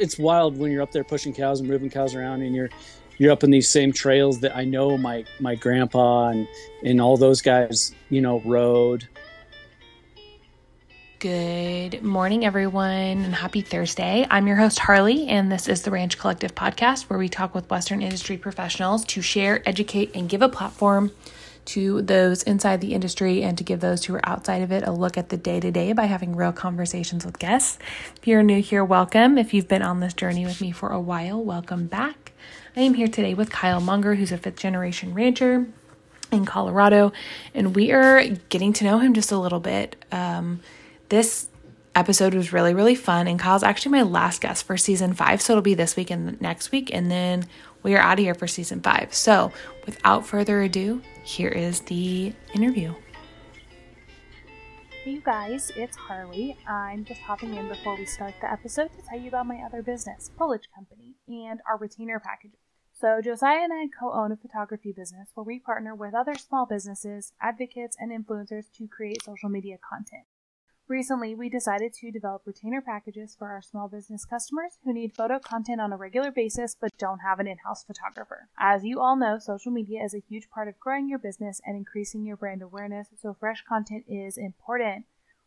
it's wild when you're up there pushing cows and moving cows around and you're you're up in these same trails that I know my my grandpa and and all those guys you know rode. Good morning, everyone, and happy Thursday. I'm your host, Harley, and this is the Ranch Collective podcast where we talk with Western industry professionals to share, educate, and give a platform to those inside the industry and to give those who are outside of it a look at the day to day by having real conversations with guests. If you're new here, welcome. If you've been on this journey with me for a while, welcome back. I am here today with Kyle Monger, who's a fifth generation rancher in Colorado, and we are getting to know him just a little bit. Um, this episode was really, really fun, and Kyle's actually my last guest for season five, so it'll be this week and next week, and then we are out of here for season five. So, without further ado, here is the interview. Hey, you guys, it's Harley. I'm just hopping in before we start the episode to tell you about my other business, Polich Company, and our retainer packages. So, Josiah and I co own a photography business where we partner with other small businesses, advocates, and influencers to create social media content. Recently, we decided to develop retainer packages for our small business customers who need photo content on a regular basis but don't have an in house photographer. As you all know, social media is a huge part of growing your business and increasing your brand awareness, so fresh content is important.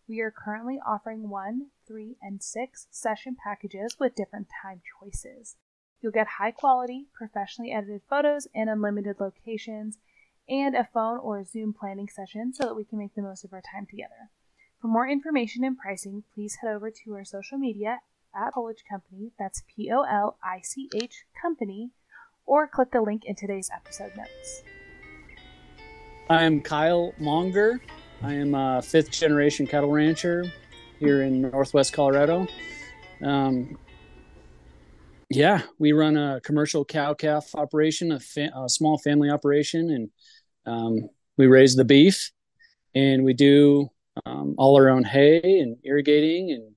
We are currently offering one, three, and six session packages with different time choices. You'll get high quality, professionally edited photos in unlimited locations, and a phone or Zoom planning session so that we can make the most of our time together. For more information and pricing, please head over to our social media at Polich Company, that's P O L I C H Company, or click the link in today's episode notes. I am Kyle Monger. I am a fifth generation cattle rancher here in Northwest Colorado. Um, yeah, we run a commercial cow calf operation, a, fa- a small family operation, and um, we raise the beef and we do um, all our own hay and irrigating and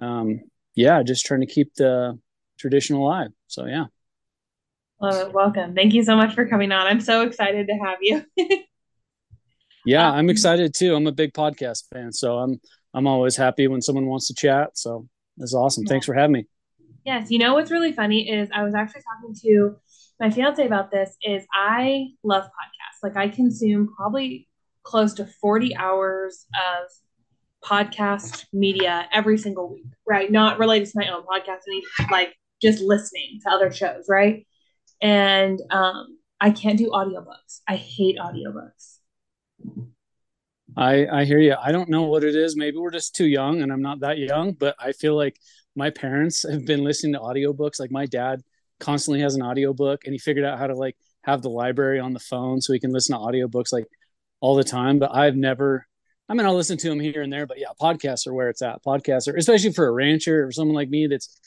um, yeah, just trying to keep the tradition alive. So yeah. Love it. Welcome. Thank you so much for coming on. I'm so excited to have you. yeah, I'm um, excited too. I'm a big podcast fan, so I'm I'm always happy when someone wants to chat. So that's awesome. Yeah. Thanks for having me. Yes, you know what's really funny is I was actually talking to my fiance about this. Is I love podcasts. Like I consume probably close to 40 hours of podcast media every single week, right? Not related to my own podcast, like just listening to other shows, right? And um, I can't do audiobooks. I hate audiobooks. I I hear you. I don't know what it is. Maybe we're just too young and I'm not that young, but I feel like my parents have been listening to audiobooks. Like my dad constantly has an audiobook and he figured out how to like have the library on the phone so he can listen to audiobooks like all the time, but I've never. I mean, I'll listen to them here and there, but yeah, podcasts are where it's at. Podcasts are, especially for a rancher or someone like me that's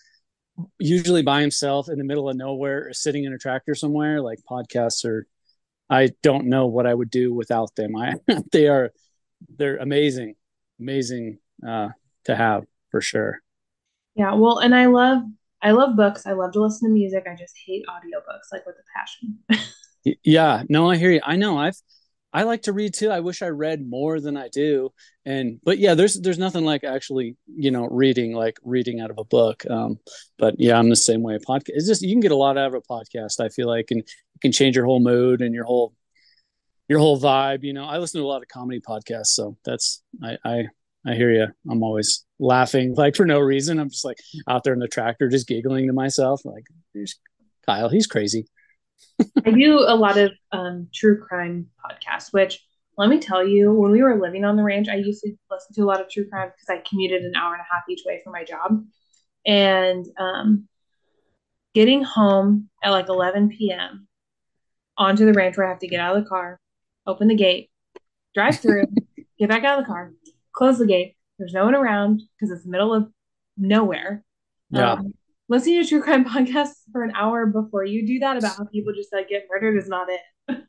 usually by himself in the middle of nowhere or sitting in a tractor somewhere. Like podcasts are, I don't know what I would do without them. I they are, they're amazing, amazing uh, to have for sure. Yeah, well, and I love I love books. I love to listen to music. I just hate audiobooks like with a passion. yeah, no, I hear you. I know. I've I like to read too. I wish I read more than I do. And but yeah, there's there's nothing like actually, you know, reading like reading out of a book. Um, but yeah, I'm the same way. Podcast it's just you can get a lot out of a podcast, I feel like, and it can change your whole mood and your whole your whole vibe. You know, I listen to a lot of comedy podcasts, so that's I I I hear you. I'm always laughing like for no reason. I'm just like out there in the tractor, just giggling to myself, like, there's Kyle, he's crazy. I do a lot of um, true crime podcasts, which let me tell you, when we were living on the ranch, I used to listen to a lot of true crime because I commuted an hour and a half each way for my job. And um, getting home at like 11 p.m. onto the ranch where I have to get out of the car, open the gate, drive through, get back out of the car, close the gate. There's no one around because it's the middle of nowhere. Yeah. Um, listening to true crime podcasts for an hour before you do that about how people just like get murdered is not it.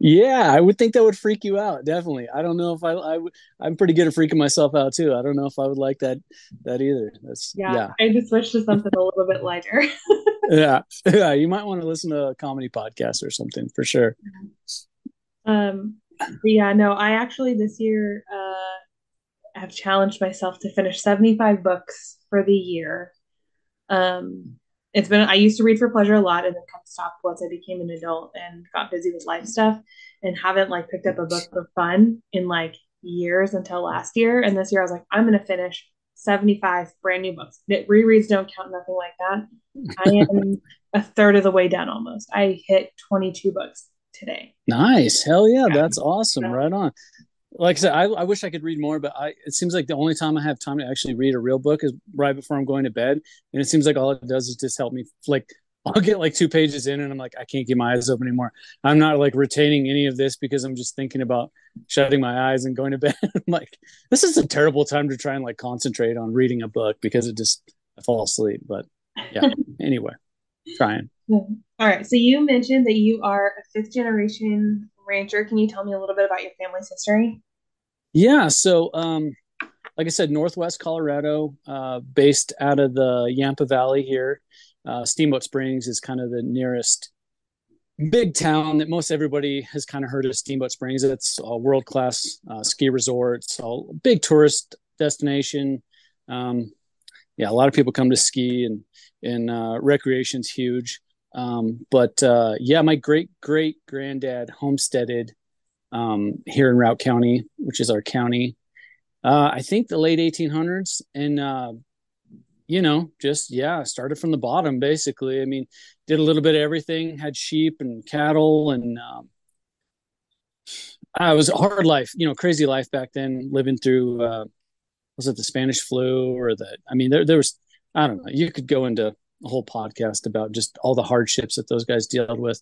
yeah, I would think that would freak you out. Definitely. I don't know if I, I'm pretty good at freaking myself out too. I don't know if I would like that, that either. That's yeah. yeah. I just switched to something a little bit lighter. yeah. Yeah. You might want to listen to a comedy podcast or something for sure. Um, yeah, no, I actually this year, uh, have challenged myself to finish 75 books for the year. Um, it's been I used to read for pleasure a lot and then kind of stopped once I became an adult and got busy with life stuff and haven't like picked up a book for fun in like years until last year. And this year I was like, I'm gonna finish 75 brand new books. Rereads don't count, nothing like that. I am a third of the way done almost. I hit 22 books today. Nice. Hell yeah. yeah. That's awesome. Yeah. Right on like I said, I, I wish I could read more, but I it seems like the only time I have time to actually read a real book is right before I'm going to bed, and it seems like all it does is just help me. Like I'll get like two pages in, and I'm like, I can't keep my eyes open anymore. I'm not like retaining any of this because I'm just thinking about shutting my eyes and going to bed. I'm like, this is a terrible time to try and like concentrate on reading a book because it just I fall asleep. But yeah, anyway, trying. All right. So you mentioned that you are a fifth generation rancher. Can you tell me a little bit about your family's history? Yeah. So, um, like I said, Northwest Colorado, uh, based out of the Yampa Valley here. Uh, Steamboat Springs is kind of the nearest big town that most everybody has kind of heard of Steamboat Springs. It's a world class uh, ski resort, so a big tourist destination. Um, yeah, a lot of people come to ski and and uh, recreation's huge. Um, but uh, yeah, my great great granddad homesteaded um, here in Routt County, which is our county. Uh, I think the late 1800s, and uh, you know, just yeah, started from the bottom basically. I mean, did a little bit of everything. Had sheep and cattle, and um, I was a hard life, you know, crazy life back then, living through. Uh, was it the Spanish flu or the? I mean, there there was I don't know. You could go into a whole podcast about just all the hardships that those guys dealt with.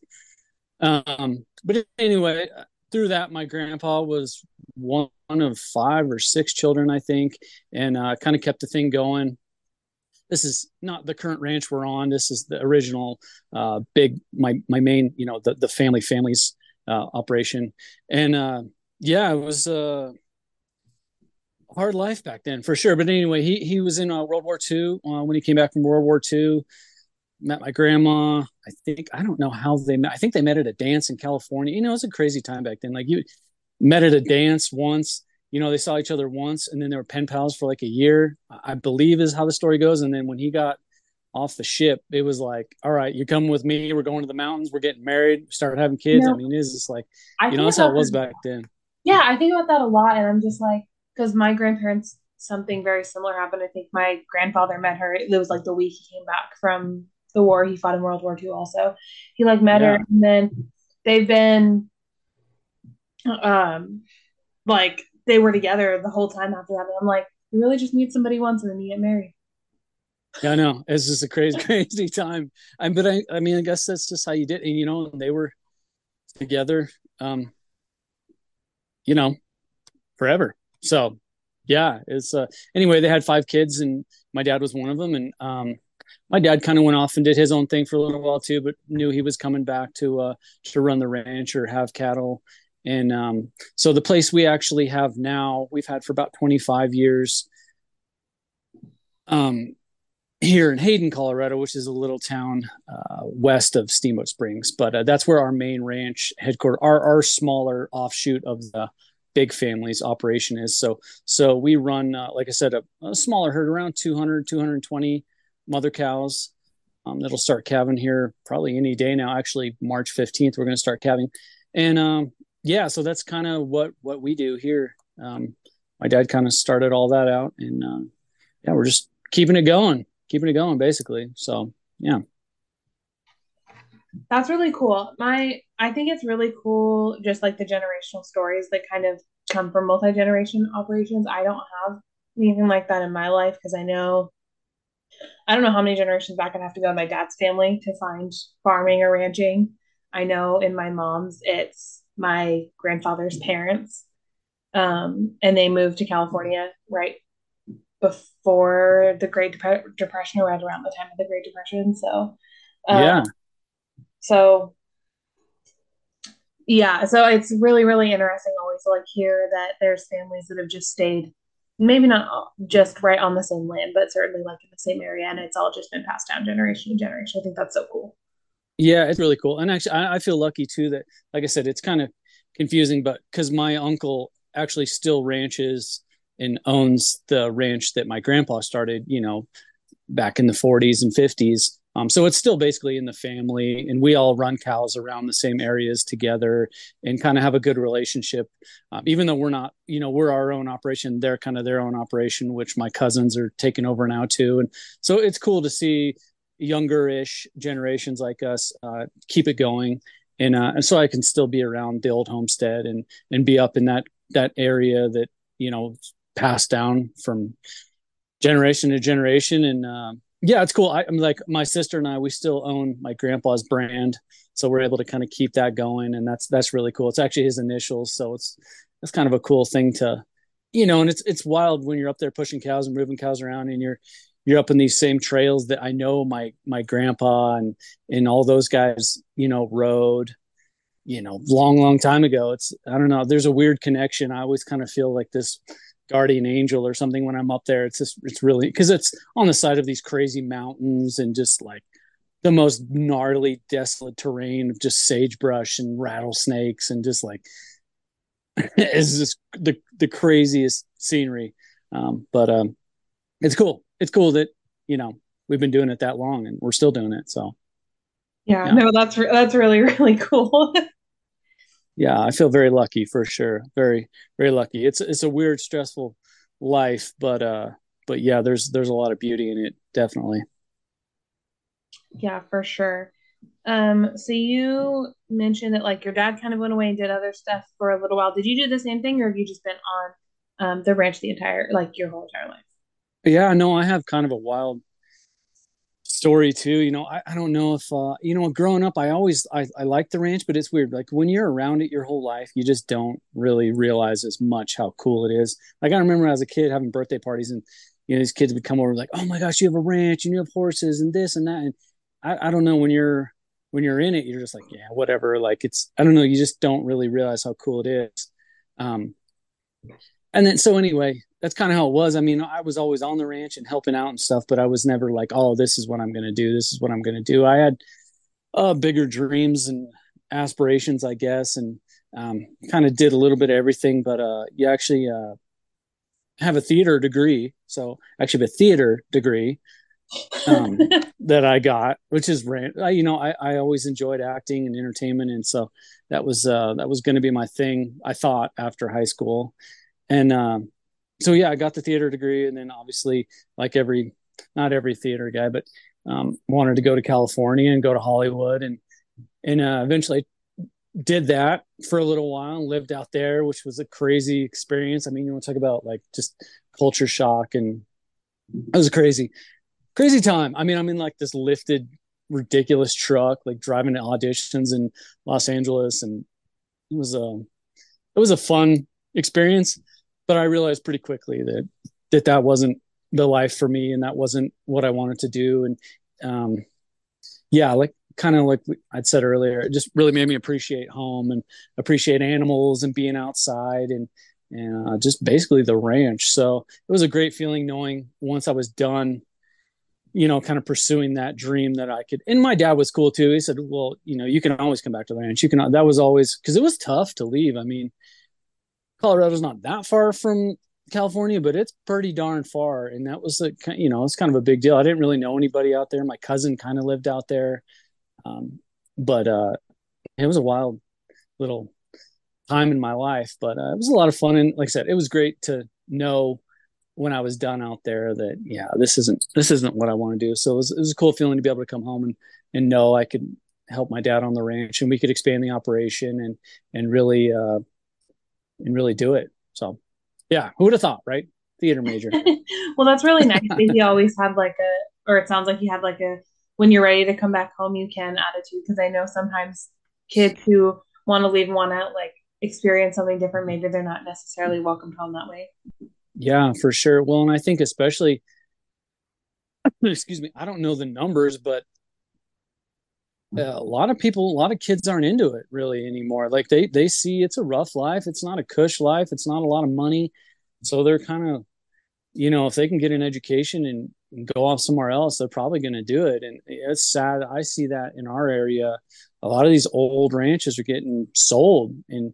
Um, but anyway, through that, my grandpa was one of five or six children, I think, and uh, kind of kept the thing going. This is not the current ranch we're on. This is the original uh, big, my my main, you know, the the family families uh, operation, and uh, yeah, it was uh, hard life back then for sure. But anyway, he he was in uh, World War II uh, when he came back from World War II. Met my grandma. I think I don't know how they met. I think they met at a dance in California. You know, it was a crazy time back then. Like you met at a dance once. You know, they saw each other once, and then they were pen pals for like a year. I believe is how the story goes. And then when he got off the ship, it was like, all right, you're coming with me. We're going to the mountains. We're getting married. We started having kids. I mean, it's just like, I you know, that's how it was back then. Yeah, I think about that a lot, and I'm just like, because my grandparents something very similar happened. I think my grandfather met her. It was like the week he came back from the war. He fought in World War II also. He like met yeah. her and then they've been um like they were together the whole time after that. And I'm like, you really just meet somebody once and then you get married. Yeah, I know. It's just a crazy, crazy time. I but I I mean I guess that's just how you did and you know, they were together um you know, forever. So yeah, it's uh, anyway. They had five kids, and my dad was one of them. And um, my dad kind of went off and did his own thing for a little while too, but knew he was coming back to uh, to run the ranch or have cattle. And um, so the place we actually have now, we've had for about 25 years. Um, here in Hayden, Colorado, which is a little town uh, west of Steamboat Springs, but uh, that's where our main ranch headquarters, our our smaller offshoot of the big families operation is. So so we run, uh, like I said, a, a, smaller herd, around 200, 220 mother cows. Um, that'll start calving here probably any day now. Actually, March 15th, we're going to start calving. And um, yeah, so that's kind of what what we do here. Um, my dad kind of started all that out, and uh, yeah, we're just keeping it going, keeping it going, basically. So yeah. That's really cool. My I think it's really cool just like the generational stories that kind of come from multi-generation operations. I don't have anything like that in my life because I know I don't know how many generations back I'd have to go in my dad's family to find farming or ranching. I know in my mom's it's my grandfather's parents. Um, and they moved to California right before the Great Dep- Depression, or right around the time of the Great Depression. So, um, yeah, so yeah, so it's really, really interesting always to like hear that there's families that have just stayed maybe not just right on the same land, but certainly like in the same area, and it's all just been passed down generation to generation. I think that's so cool. Yeah, it's really cool, and actually, I, I feel lucky too that, like I said, it's kind of confusing, but because my uncle actually still ranches and owns the ranch that my grandpa started, you know, back in the 40s and 50s. Um, so it's still basically in the family, and we all run cows around the same areas together and kind of have a good relationship. Um, even though we're not, you know, we're our own operation, they're kind of their own operation, which my cousins are taking over now too. And so it's cool to see younger-ish generations like us uh, keep it going, and, uh, and so I can still be around the old homestead and and be up in that that area that you know passed down from generation to generation and. Uh, yeah, it's cool. I, am like my sister and I, we still own my grandpa's brand, so we're able to kind of keep that going, and that's that's really cool. It's actually his initials, so it's it's kind of a cool thing to, you know, and it's it's wild when you're up there pushing cows and moving cows around, and you're you're up in these same trails that I know my my grandpa and and all those guys, you know, rode, you know, long long time ago. It's I don't know. There's a weird connection. I always kind of feel like this guardian angel or something when I'm up there. It's just it's really because it's on the side of these crazy mountains and just like the most gnarly, desolate terrain of just sagebrush and rattlesnakes and just like it's just the the craziest scenery. Um, but um, it's cool. It's cool that you know we've been doing it that long and we're still doing it. So yeah, yeah. no, that's that's really really cool. Yeah, I feel very lucky for sure. Very, very lucky. It's it's a weird, stressful life, but uh, but yeah, there's there's a lot of beauty in it, definitely. Yeah, for sure. Um, so you mentioned that like your dad kind of went away and did other stuff for a little while. Did you do the same thing, or have you just been on um, the ranch the entire like your whole entire life? Yeah, no, I have kind of a wild story too. You know, I, I don't know if uh, you know, growing up, I always I, I like the ranch, but it's weird. Like when you're around it your whole life, you just don't really realize as much how cool it is. Like I remember as a kid having birthday parties and you know, these kids would come over like, Oh my gosh, you have a ranch and you have horses and this and that. And I, I don't know when you're when you're in it, you're just like, yeah, whatever. Like it's I don't know, you just don't really realize how cool it is. Um and then so anyway, that's kind of how it was. I mean, I was always on the ranch and helping out and stuff, but I was never like, oh, this is what I'm going to do. This is what I'm going to do. I had uh, bigger dreams and aspirations, I guess, and um, kind of did a little bit of everything. But uh, you actually uh, have a theater degree, so actually have a theater degree um, that I got, which is I, you know I, I always enjoyed acting and entertainment, and so that was uh, that was going to be my thing. I thought after high school, and um, so yeah, I got the theater degree, and then obviously, like every not every theater guy, but um, wanted to go to California and go to Hollywood, and and uh, eventually did that for a little while lived out there, which was a crazy experience. I mean, you want to talk about like just culture shock, and it was a crazy, crazy time. I mean, I'm in like this lifted, ridiculous truck, like driving to auditions in Los Angeles, and it was a it was a fun experience but I realized pretty quickly that that that wasn't the life for me, and that wasn't what I wanted to do. And um, yeah, like kind of like I'd said earlier, it just really made me appreciate home and appreciate animals and being outside and and uh, just basically the ranch. So it was a great feeling knowing once I was done, you know, kind of pursuing that dream that I could. And my dad was cool too. He said, "Well, you know, you can always come back to the ranch. You can." That was always because it was tough to leave. I mean, Colorado's not that far from California, but it's pretty darn far. And that was a, you know, it's kind of a big deal. I didn't really know anybody out there. My cousin kind of lived out there. Um, but, uh, it was a wild little time in my life, but uh, it was a lot of fun. And like I said, it was great to know when I was done out there that, yeah, this isn't, this isn't what I want to do. So it was, it was a cool feeling to be able to come home and, and know I could help my dad on the ranch and we could expand the operation and, and really, uh, and really do it. So, yeah, who would have thought, right? Theater major. well, that's really nice that he always had like a, or it sounds like he had like a, when you're ready to come back home, you can attitude. Because I know sometimes kids who want to leave and want to like experience something different, maybe they're not necessarily welcomed home that way. Yeah, for sure. Well, and I think especially, excuse me, I don't know the numbers, but Uh, a lot of people, a lot of kids aren't into it really anymore. Like they they see it's a rough life. It's not a cush life. It's not a lot of money. So they're kind of, you know, if they can get an education and, go off somewhere else, they're probably going to do it. And it's sad. I see that in our area. A lot of these old ranches are getting sold, and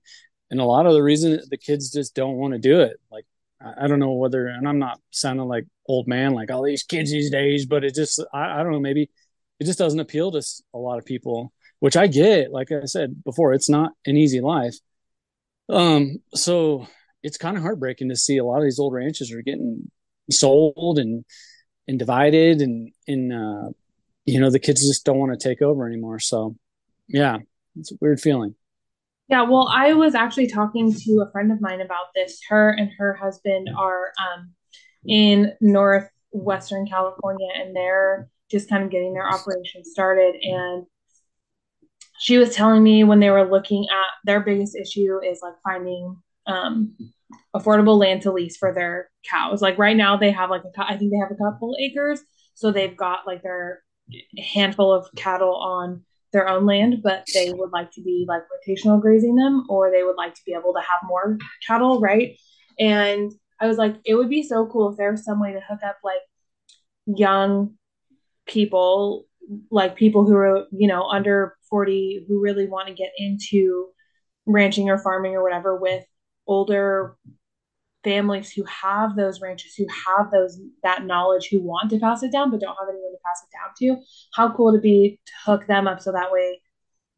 and a lot of the reason the kids just don't want to do it. Like I don't know whether, and I'm not sounding like old man, like all these kids these days, but it just, I, I don't know, maybe it just doesn't appeal to a lot of people, which I get. Like I said before, it's not an easy life. Um, so it's kind of heartbreaking to see a lot of these old ranches are getting sold and and divided, and and uh, you know the kids just don't want to take over anymore. So yeah, it's a weird feeling. Yeah, well, I was actually talking to a friend of mine about this. Her and her husband are um, in northwestern California, and they're just kind of getting their operation started. And she was telling me when they were looking at their biggest issue is like finding um, affordable land to lease for their cows. Like right now, they have like a, I think they have a couple acres, so they've got like their handful of cattle on their own land, but they would like to be like rotational grazing them, or they would like to be able to have more cattle, right? And I was like, it would be so cool if there was some way to hook up like young people, like people who are, you know, under 40 who really want to get into ranching or farming or whatever with older families who have those ranches, who have those that knowledge, who want to pass it down but don't have anyone to pass it down to. How cool to be to hook them up so that way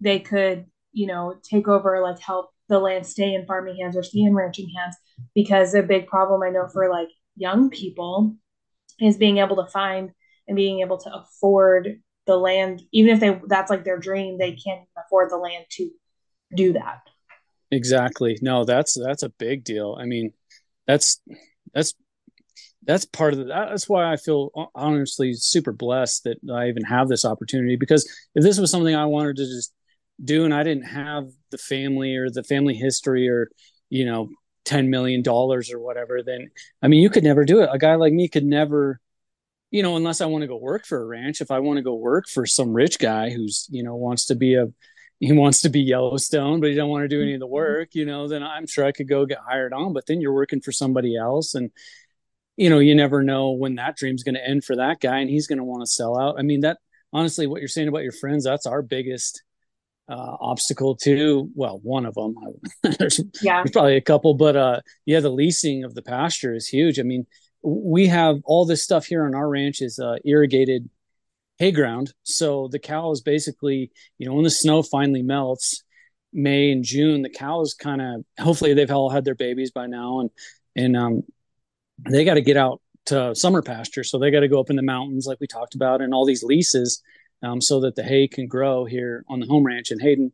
they could, you know, take over, like help the land stay in farming hands or stay in ranching hands. Because a big problem I know for like young people is being able to find and being able to afford the land, even if they that's like their dream, they can't afford the land to do that. Exactly. No, that's that's a big deal. I mean, that's that's that's part of the, that's why I feel honestly super blessed that I even have this opportunity because if this was something I wanted to just do and I didn't have the family or the family history or you know 10 million dollars or whatever then I mean you could never do it a guy like me could never you know unless I want to go work for a ranch if I want to go work for some rich guy who's you know wants to be a he wants to be Yellowstone, but he don't want to do any of the mm-hmm. work, you know, then I'm sure I could go get hired on. But then you're working for somebody else, and you know, you never know when that dream's going to end for that guy, and he's going to want to sell out. I mean, that honestly, what you're saying about your friends, that's our biggest uh, obstacle to Well, one of them. there's, yeah. there's probably a couple, but uh, yeah, the leasing of the pasture is huge. I mean, we have all this stuff here on our ranch is uh, irrigated hay ground. So the cows basically, you know, when the snow finally melts, May and June, the cows kind of hopefully they've all had their babies by now and and um they got to get out to summer pasture. So they got to go up in the mountains like we talked about and all these leases um, so that the hay can grow here on the home ranch in Hayden.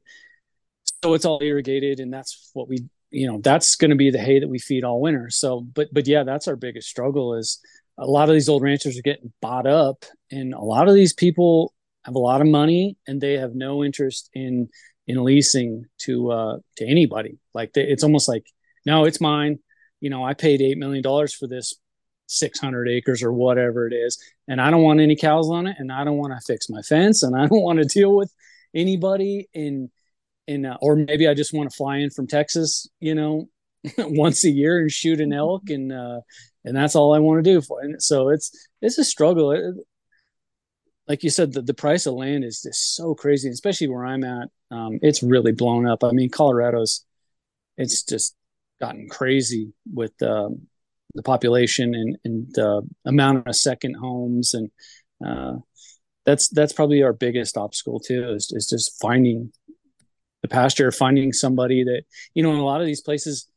So it's all irrigated and that's what we you know that's going to be the hay that we feed all winter. So but but yeah, that's our biggest struggle is a lot of these old ranchers are getting bought up and a lot of these people have a lot of money and they have no interest in in leasing to uh to anybody like they, it's almost like no it's mine you know i paid eight million dollars for this 600 acres or whatever it is and i don't want any cows on it and i don't want to fix my fence and i don't want to deal with anybody in in uh, or maybe i just want to fly in from texas you know once a year and shoot an elk and uh and that's all I want to do for. And so it's it's a struggle. It, like you said, the, the price of land is just so crazy, especially where I'm at. Um, it's really blown up. I mean, Colorado's it's just gotten crazy with um, the population and, and the amount of second homes, and uh, that's that's probably our biggest obstacle too. Is, is just finding the pasture, finding somebody that you know. In a lot of these places,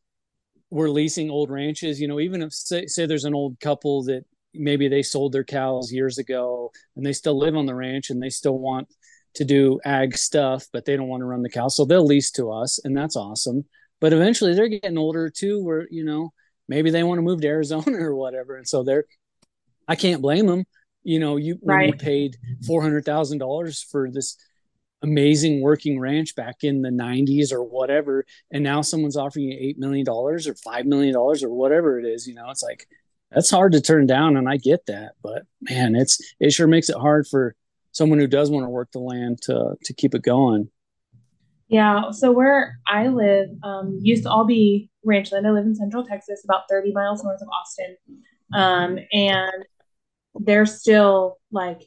we're leasing old ranches you know even if say, say there's an old couple that maybe they sold their cows years ago and they still live on the ranch and they still want to do ag stuff but they don't want to run the cows so they'll lease to us and that's awesome but eventually they're getting older too where you know maybe they want to move to arizona or whatever and so they're i can't blame them you know you right. you paid $400000 for this amazing working ranch back in the 90s or whatever. And now someone's offering you 8 million dollars or 5 million dollars or whatever it is you know it's like that's hard to turn down and I get that. But man it's it sure makes it hard for someone who does want to work the land to to keep it going. Yeah so where I live um, used to all be ranchland I live in central Texas about 30 miles north of Austin. Um, and they're still like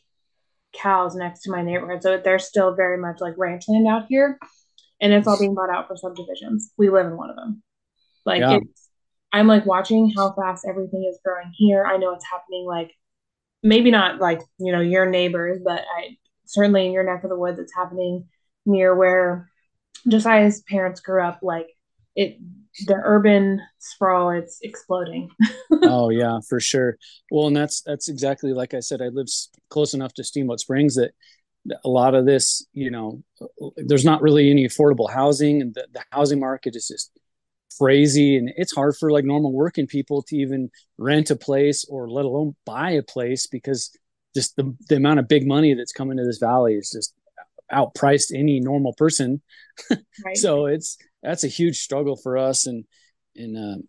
cows next to my neighborhood. So they're still very much like ranch land out here. And it's all being bought out for subdivisions. We live in one of them. Like yeah. it's I'm like watching how fast everything is growing here. I know it's happening like maybe not like, you know, your neighbors, but I certainly in your neck of the woods, it's happening near where Josiah's parents grew up. Like it, the urban sprawl, it's exploding. oh yeah, for sure. Well, and that's that's exactly like I said. I live close enough to Steamboat Springs that a lot of this, you know, there's not really any affordable housing, and the, the housing market is just crazy and it's hard for like normal working people to even rent a place or let alone buy a place because just the, the amount of big money that's coming to this valley is just outpriced any normal person right. so it's that's a huge struggle for us and and uh,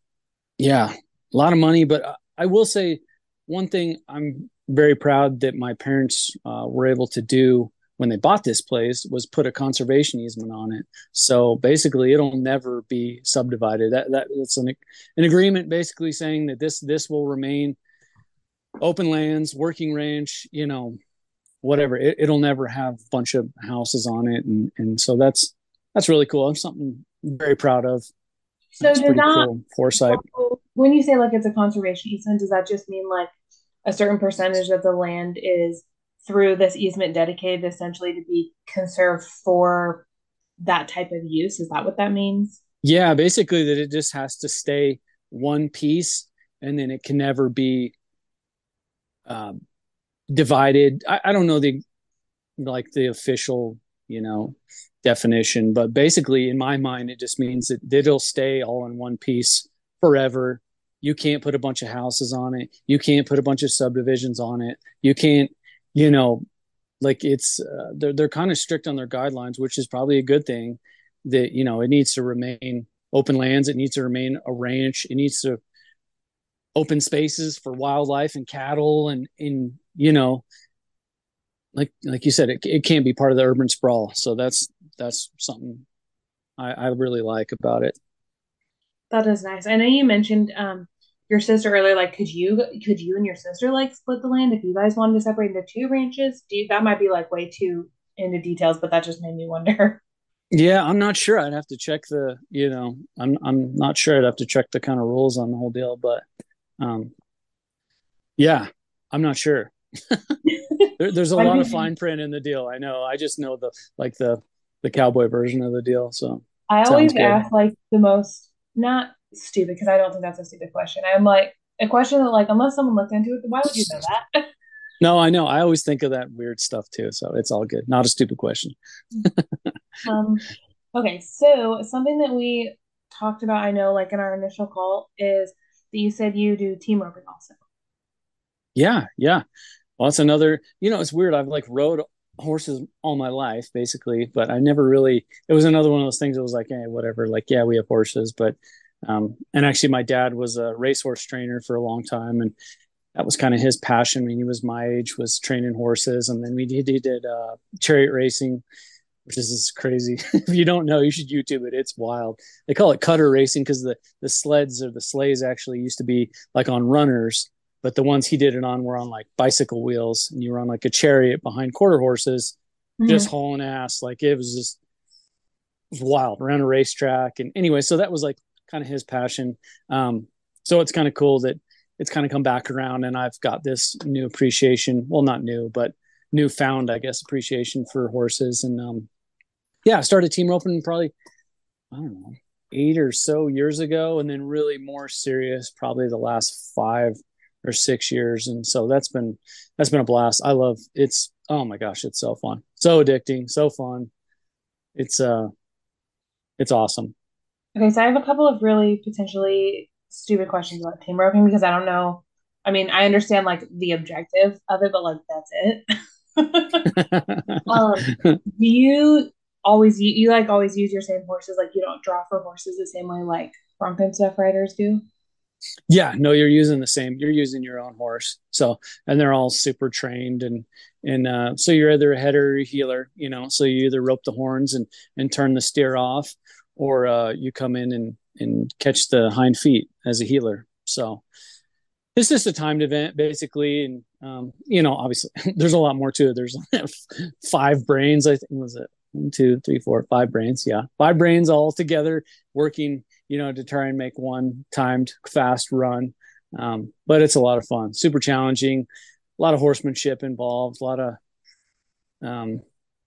yeah a lot of money but i will say one thing i'm very proud that my parents uh, were able to do when they bought this place was put a conservation easement on it. So basically, it'll never be subdivided. That that that's an an agreement basically saying that this this will remain open lands, working ranch, you know, whatever. It, will never have a bunch of houses on it, and and so that's that's really cool. Something very proud of. So that's does that cool foresight? When you say like it's a conservation easement, does that just mean like a certain percentage of the land is through this easement dedicated essentially to be conserved for that type of use. Is that what that means? Yeah, basically that it just has to stay one piece and then it can never be um, divided. I, I don't know the like the official, you know, definition, but basically in my mind it just means that it'll stay all in one piece forever. You can't put a bunch of houses on it. You can't put a bunch of subdivisions on it. You can't you know, like it's uh, they're they're kind of strict on their guidelines, which is probably a good thing. That you know it needs to remain open lands, it needs to remain a ranch, it needs to open spaces for wildlife and cattle, and in you know, like like you said, it it can't be part of the urban sprawl. So that's that's something I, I really like about it. That is nice. I know you mentioned um, your sister earlier like could you could you and your sister like split the land if you guys wanted to separate into two ranches do you that might be like way too into details but that just made me wonder yeah i'm not sure i'd have to check the you know i'm i'm not sure i'd have to check the kind of rules on the whole deal but um yeah i'm not sure there, there's a lot of fine print in the deal i know i just know the like the the cowboy version of the deal so i always ask like the most not stupid because I don't think that's a stupid question. I'm like a question that like unless someone looked into it, why would you know that? no, I know. I always think of that weird stuff too, so it's all good. Not a stupid question. um, okay, so something that we talked about, I know, like in our initial call, is that you said you do team roping also. Yeah, yeah. Well, that's another. You know, it's weird. I've like rode horses all my life, basically, but I never really. It was another one of those things. That was like, hey, whatever. Like, yeah, we have horses, but um, and actually, my dad was a racehorse trainer for a long time, and that was kind of his passion. I mean, he was my age, was training horses, and then we did, he did uh, chariot racing, which is just crazy. if you don't know, you should YouTube it. It's wild. They call it cutter racing because the the sleds or the sleighs actually used to be like on runners, but the ones he did it on were on like bicycle wheels, and you were on like a chariot behind quarter horses, mm-hmm. just hauling ass. Like it was just it was wild around a racetrack. And anyway, so that was like kind of his passion. Um, so it's kind of cool that it's kind of come back around and I've got this new appreciation. Well, not new, but newfound, I guess, appreciation for horses. And um, yeah, I started team roping probably, I don't know, eight or so years ago, and then really more serious probably the last five or six years. And so that's been that's been a blast. I love it's oh my gosh, it's so fun. So addicting, so fun. It's uh it's awesome. Okay, so I have a couple of really potentially stupid questions about team roping because I don't know. I mean, I understand like the objective of it, but like that's it. um, do you always you, you like always use your same horses? Like you don't draw for horses the same way like Bronco and stuff riders do? Yeah, no, you're using the same. You're using your own horse. So, and they're all super trained, and and uh, so you're either a header or a heeler. You know, so you either rope the horns and and turn the steer off, or uh, you come in and and catch the hind feet as a heeler. So it's just a timed event basically, and um, you know, obviously, there's a lot more to it. There's five brains, I think was it one, two, three, four, five brains. Yeah, five brains all together working. You know, to try and make one timed fast run. Um, but it's a lot of fun, super challenging, a lot of horsemanship involved, a lot of, um,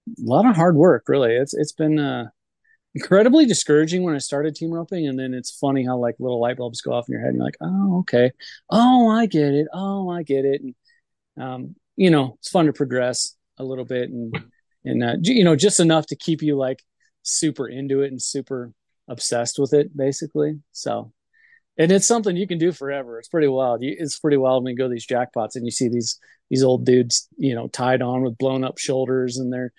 a lot of hard work. Really, it's it's been uh, incredibly discouraging when I started team roping, and then it's funny how like little light bulbs go off in your head, and you're like, oh, okay, oh, I get it, oh, I get it, and um, you know, it's fun to progress a little bit, and and uh, you know, just enough to keep you like super into it and super obsessed with it, basically. So, and it's something you can do forever. It's pretty wild. It's pretty wild when you go to these jackpots and you see these these old dudes, you know, tied on with blown up shoulders, and they're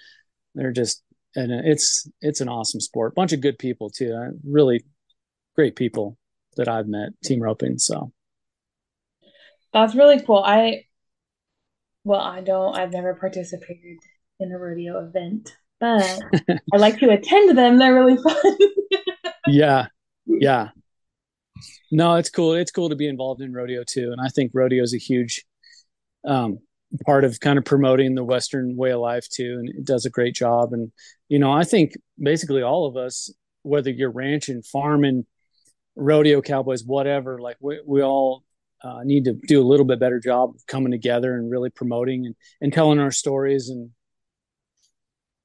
they're just and it's it's an awesome sport. Bunch of good people too. Uh, really great people that I've met team roping. So that's really cool. I well, I don't. I've never participated in a rodeo event, but I like to attend them. They're really fun. yeah, yeah. No, it's cool. It's cool to be involved in rodeo too, and I think rodeo is a huge um, part of kind of promoting the Western way of life too, and it does a great job. And you know, I think basically all of us, whether you're ranching, farming, rodeo cowboys, whatever, like we, we all uh, need to do a little bit better job of coming together and really promoting and, and telling our stories and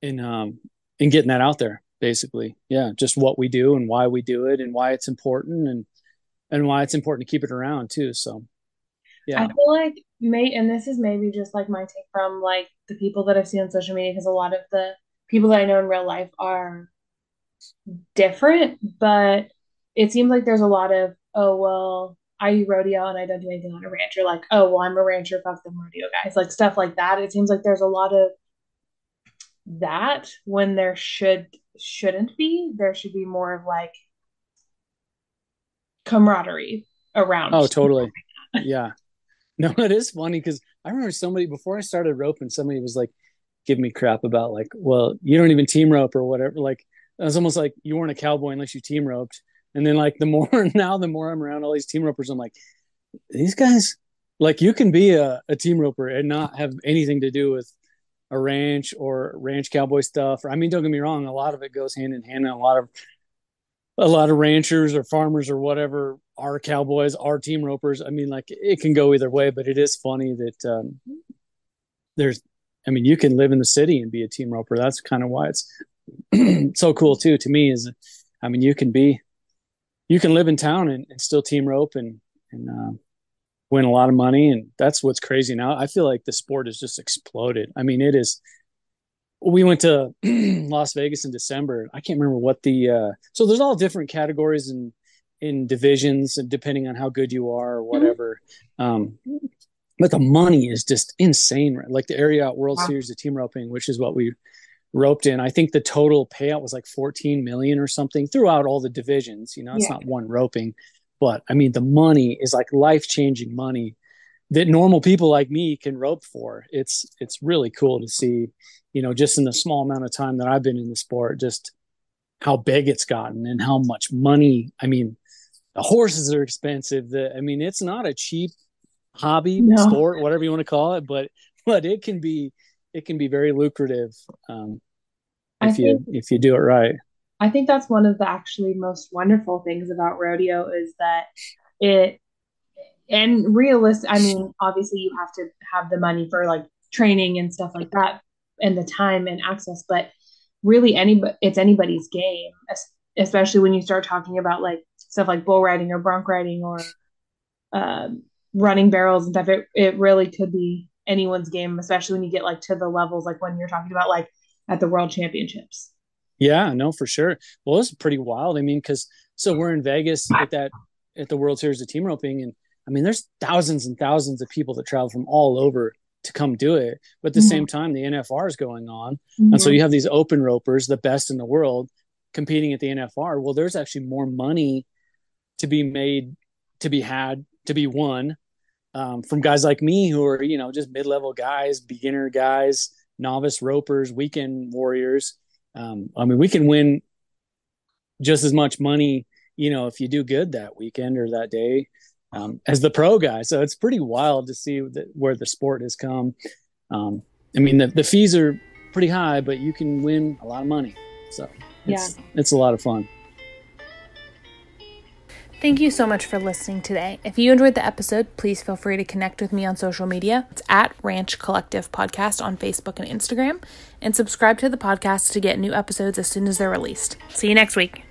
and um and getting that out there basically. Yeah just what we do and why we do it and why it's important and and why it's important to keep it around too so yeah. I feel like may and this is maybe just like my take from like the people that i've seen on social media because a lot of the people that i know in real life are different but it seems like there's a lot of oh well i rodeo and i don't do anything on a ranch or like oh well i'm a rancher fuck them rodeo guys like stuff like that. It seems like there's a lot of that when there should shouldn't be. There should be more of like camaraderie around. Oh, totally. yeah. No, it is funny because I remember somebody before I started roping, somebody was like give me crap about like, well, you don't even team rope or whatever. Like it was almost like you weren't a cowboy unless you team roped. And then like the more now, the more I'm around all these team ropers, I'm like, these guys, like you can be a, a team roper and not have anything to do with a ranch or ranch cowboy stuff. I mean, don't get me wrong, a lot of it goes hand in hand. And a lot of a lot of ranchers or farmers or whatever are cowboys, are team ropers. I mean, like it can go either way, but it is funny that um, there's. I mean, you can live in the city and be a team roper. That's kind of why it's so cool too. To me, is I mean, you can be, you can live in town and, and still team rope and and uh, win a lot of money and that's what's crazy now i feel like the sport has just exploded i mean it is we went to las vegas in december i can't remember what the uh so there's all different categories and in divisions and depending on how good you are or whatever um but the money is just insane right? like the Ariat world wow. series of team roping which is what we roped in i think the total payout was like 14 million or something throughout all the divisions you know it's yeah. not one roping but I mean, the money is like life changing money that normal people like me can rope for. It's it's really cool to see, you know, just in the small amount of time that I've been in the sport, just how big it's gotten and how much money. I mean, the horses are expensive. The I mean, it's not a cheap hobby no. sport, whatever you want to call it, but but it can be it can be very lucrative um, if I you if you do it right. I think that's one of the actually most wonderful things about rodeo is that it and realist I mean obviously you have to have the money for like training and stuff like that and the time and access but really anybody it's anybody's game especially when you start talking about like stuff like bull riding or bronc riding or um, running barrels and stuff it, it really could be anyone's game especially when you get like to the levels like when you're talking about like at the world championships yeah, no, for sure. Well, it's pretty wild. I mean, because so we're in Vegas at that at the World Series of Team Roping, and I mean, there's thousands and thousands of people that travel from all over to come do it. But at the mm-hmm. same time, the NFR is going on, mm-hmm. and so you have these open ropers, the best in the world, competing at the NFR. Well, there's actually more money to be made, to be had, to be won um, from guys like me who are you know just mid-level guys, beginner guys, novice ropers, weekend warriors um, I mean, we can win just as much money, you know, if you do good that weekend or that day um, as the pro guy. So it's pretty wild to see where the sport has come. Um, I mean, the, the fees are pretty high, but you can win a lot of money. So it's, yeah. it's a lot of fun. Thank you so much for listening today. If you enjoyed the episode, please feel free to connect with me on social media. It's at Ranch Collective Podcast on Facebook and Instagram, and subscribe to the podcast to get new episodes as soon as they're released. See you next week.